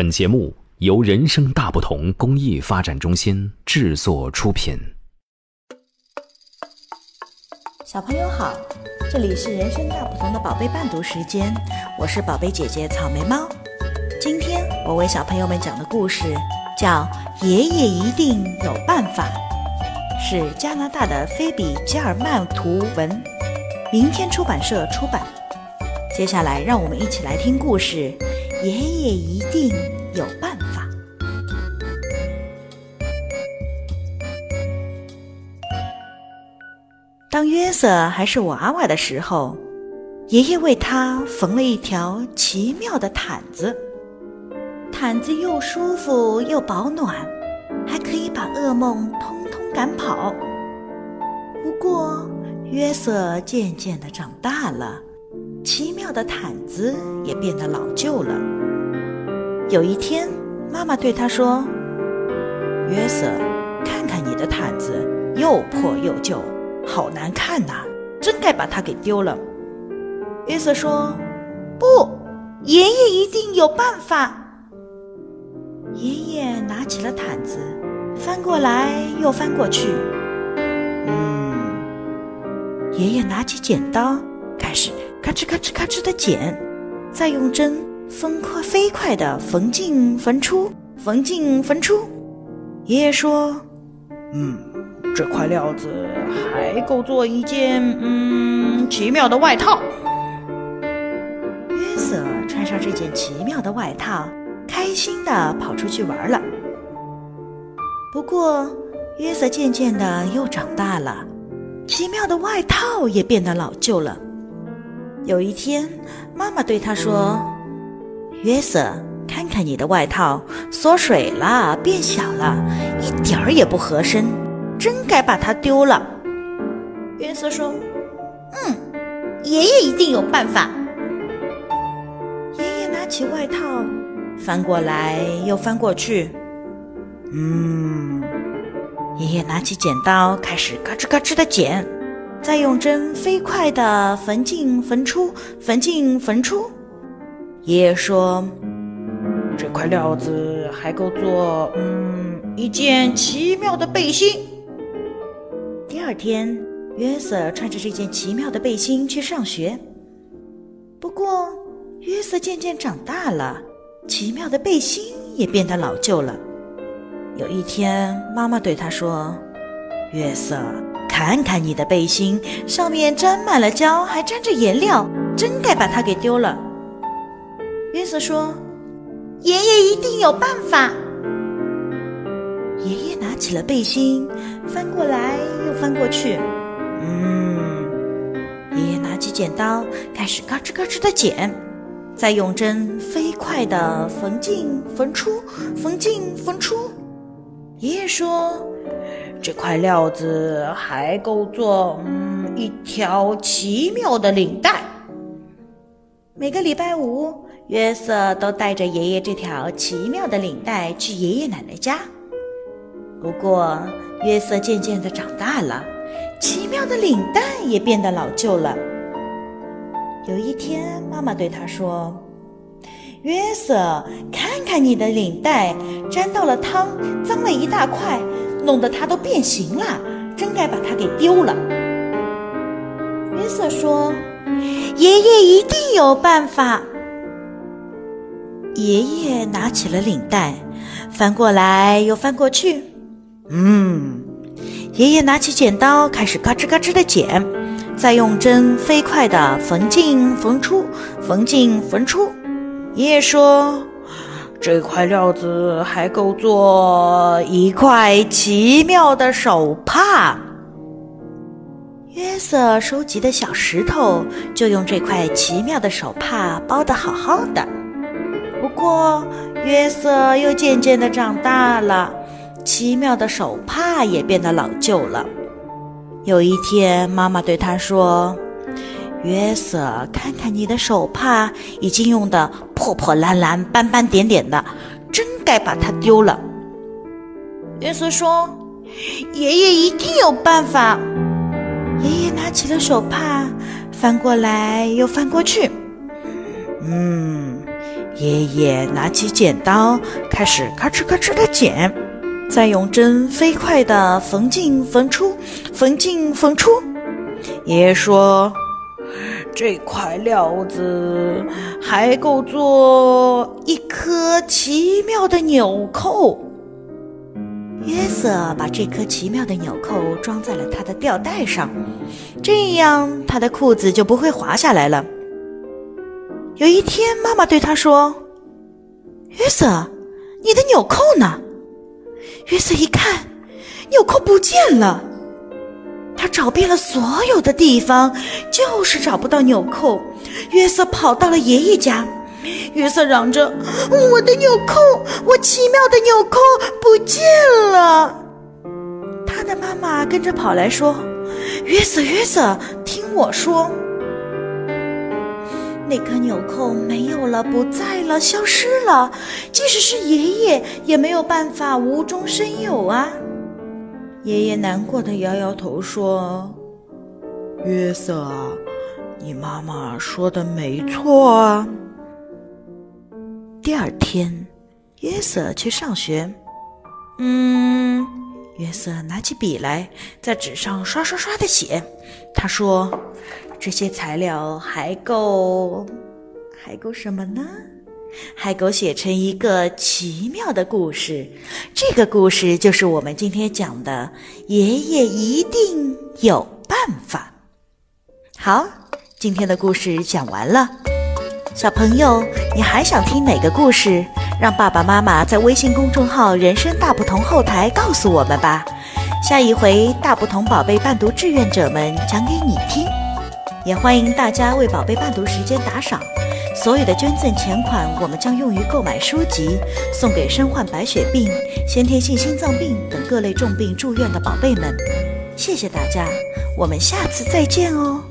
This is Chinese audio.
本节目由人生大不同公益发展中心制作出品。小朋友好，这里是人生大不同的宝贝伴读时间，我是宝贝姐姐草莓猫。今天我为小朋友们讲的故事叫《爷爷一定有办法》，是加拿大的菲比·加尔曼图文，明天出版社出版。接下来，让我们一起来听故事。爷爷一定有办法。当约瑟还是娃娃的时候，爷爷为他缝了一条奇妙的毯子。毯子又舒服又保暖，还可以把噩梦通通赶跑。不过，约瑟渐渐的长大了。奇妙的毯子也变得老旧了。有一天，妈妈对他说：“约瑟，看看你的毯子，又破又旧，好难看呐，真该把它给丢了。”约瑟说：“不，爷爷一定有办法。”爷爷拿起了毯子，翻过来又翻过去。嗯，爷爷拿起剪刀，开始。咔哧咔哧咔哧的剪，再用针分快飞快的缝进缝出，缝进缝出。爷爷说：“嗯，这块料子还够做一件嗯奇妙的外套。”约瑟穿上这件奇妙的外套，开心的跑出去玩了。不过，约瑟渐渐的又长大了，奇妙的外套也变得老旧了。有一天，妈妈对他说：“约瑟，看看你的外套，缩水了，变小了，一点儿也不合身，真该把它丢了。”约瑟说：“嗯，爷爷一定有办法。”爷爷拿起外套，翻过来又翻过去。嗯，爷爷拿起剪刀，开始嘎吱嘎吱的剪。再用针飞快地缝进缝出，缝进缝出。爷爷说：“这块料子还够做，嗯，一件奇妙的背心。”第二天，约瑟穿着这件奇妙的背心去上学。不过，约瑟渐渐长大了，奇妙的背心也变得老旧了。有一天，妈妈对他说：“约瑟。”看看你的背心，上面沾满了胶，还沾着颜料，真该把它给丢了。约瑟说：“爷爷一定有办法。”爷爷拿起了背心，翻过来又翻过去。嗯，爷爷拿起剪刀，开始嘎吱嘎吱的剪，再用针飞快的缝进缝出，缝进缝出。爷爷说。这块料子还够做嗯一条奇妙的领带。每个礼拜五，约瑟都带着爷爷这条奇妙的领带去爷爷奶奶家。不过，约瑟渐渐的长大了，奇妙的领带也变得老旧了。有一天，妈妈对他说：“约瑟，看看你的领带，沾到了汤，脏了一大块。”弄得它都变形了，真该把它给丢了。约瑟说：“爷爷一定有办法。”爷爷拿起了领带，翻过来又翻过去。嗯，爷爷拿起剪刀，开始嘎吱嘎吱的剪，再用针飞快的缝进缝出，缝进缝出。爷爷说。这块料子还够做一块奇妙的手帕。约瑟收集的小石头就用这块奇妙的手帕包得好好的。不过，约瑟又渐渐的长大了，奇妙的手帕也变得老旧了。有一天，妈妈对他说。约瑟，看看你的手帕，已经用的破破烂烂、斑斑点点的，真该把它丢了。约瑟说：“爷爷一定有办法。”爷爷拿起了手帕，翻过来又翻过去。嗯，爷爷拿起剪刀，开始咔哧咔哧的剪，再用针飞快地缝进缝出，缝进缝出。爷爷说：“这块料子还够做一颗奇妙的纽扣。”约瑟把这颗奇妙的纽扣装在了他的吊带上，这样他的裤子就不会滑下来了。有一天，妈妈对他说：“约瑟，你的纽扣呢？”约瑟一看，纽扣不见了。他找遍了所有的地方，就是找不到纽扣。约瑟跑到了爷爷家，约瑟嚷着：“我的纽扣，我奇妙的纽扣不见了！”他的妈妈跟着跑来说：“约瑟，约瑟，听我说。”那颗纽扣没有了，不在了，消失了。即使是爷爷，也没有办法无中生有啊！爷爷难过的摇摇头说：“约瑟啊，你妈妈说的没错啊。”第二天，约瑟去上学。嗯，约瑟拿起笔来，在纸上刷刷刷的写。他说。这些材料还够，还够什么呢？还够写成一个奇妙的故事。这个故事就是我们今天讲的“爷爷一定有办法”。好，今天的故事讲完了。小朋友，你还想听哪个故事？让爸爸妈妈在微信公众号“人生大不同”后台告诉我们吧。下一回大不同宝贝伴读志愿者们讲给你听。也欢迎大家为宝贝伴读时间打赏，所有的捐赠钱款我们将用于购买书籍，送给身患白血病、先天性心脏病等各类重病住院的宝贝们。谢谢大家，我们下次再见哦。